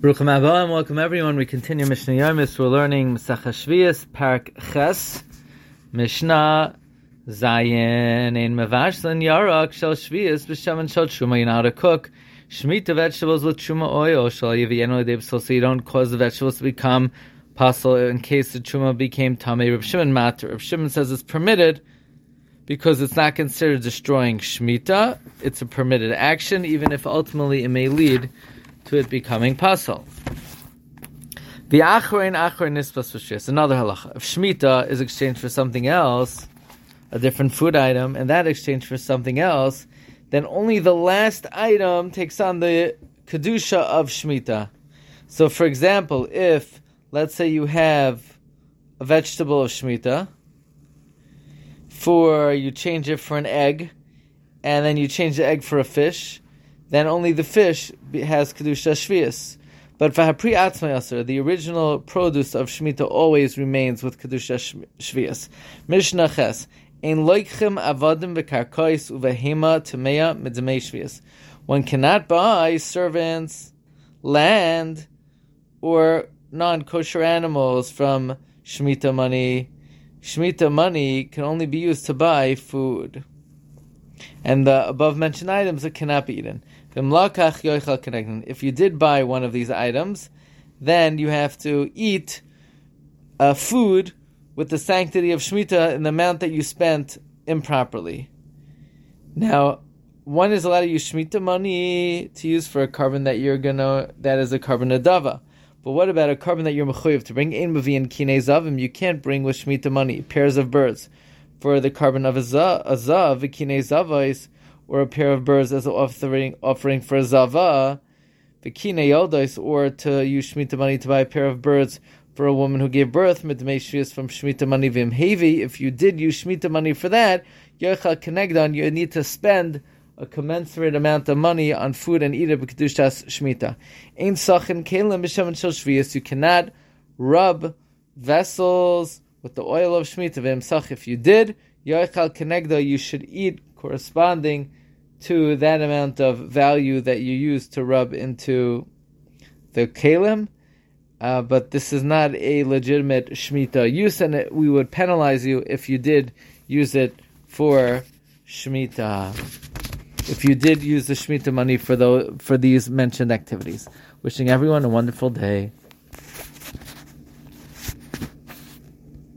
Baruch and welcome everyone. We continue Mishnah Yomis. We're learning Masach Shvius, Parak Ches, Mishnah Zayin, in Mavashlan Yarak, Shel Shvius, B'Shaman Shel Truma, you know how to cook. Shmita vegetables with Truma oil, Shel Yiviyenu Ledev, so you don't cause the vegetables to become possible in case the Truma became Tamei. Reb Shimon Matter. Reb Shimon says it's permitted because it's not considered destroying Shmita. It's a permitted action, even if ultimately it may lead to it becoming pasul. The achrein achrein nispas v'shis. Another halacha. If shmita is exchanged for something else, a different food item, and that exchange for something else, then only the last item takes on the kedusha of shmita. So, for example, if let's say you have a vegetable of shmita, for you change it for an egg, and then you change the egg for a fish, then only the fish has kedusha shvius. But for hapri atzma the original produce of shmita always remains with kedusha shvius. Mishnah ches ein loichim avadim v'karkois uvehema tameya midzemei shvius. One cannot buy servants, land, or non-kosher animals from shmita money. Shmita money can only be used to buy food and the above mentioned items that cannot be eaten. If you did buy one of these items, then you have to eat uh, food with the sanctity of Shemitah in the amount that you spent improperly. Now, one is allowed to use Shemitah money to use for a korban that you're gonna, that is a korban adava. But what about a korban that you're mechuyev to bring in Mavi and Kine Zavim? You can't bring with Shemitah money, pairs of birds for the korban of a zav, vikine zavais, or a pair of birds as an offering, offering for a zava, vikine yodos, or to use shmita money to buy a pair of birds for a woman who gave birth, mitmeshvius from shmita money vim hevi. If you did use shmita money for that, yochal kenegdon, you need to spend a commensurate amount of money on food and eat it b'kedushas shmita. Ein sachin kelim b'shaman shel. You cannot rub vessels with the oil of Shemitah v'imsach. If you did, Yoichal you should eat corresponding to that amount of value that you use to rub into the kalim. Uh, but this is not a legitimate Shemitah use, and it, we would penalize you if you did use it for Shemitah. If you did use the Shemitah money for the, for these mentioned activities. Wishing everyone a wonderful day.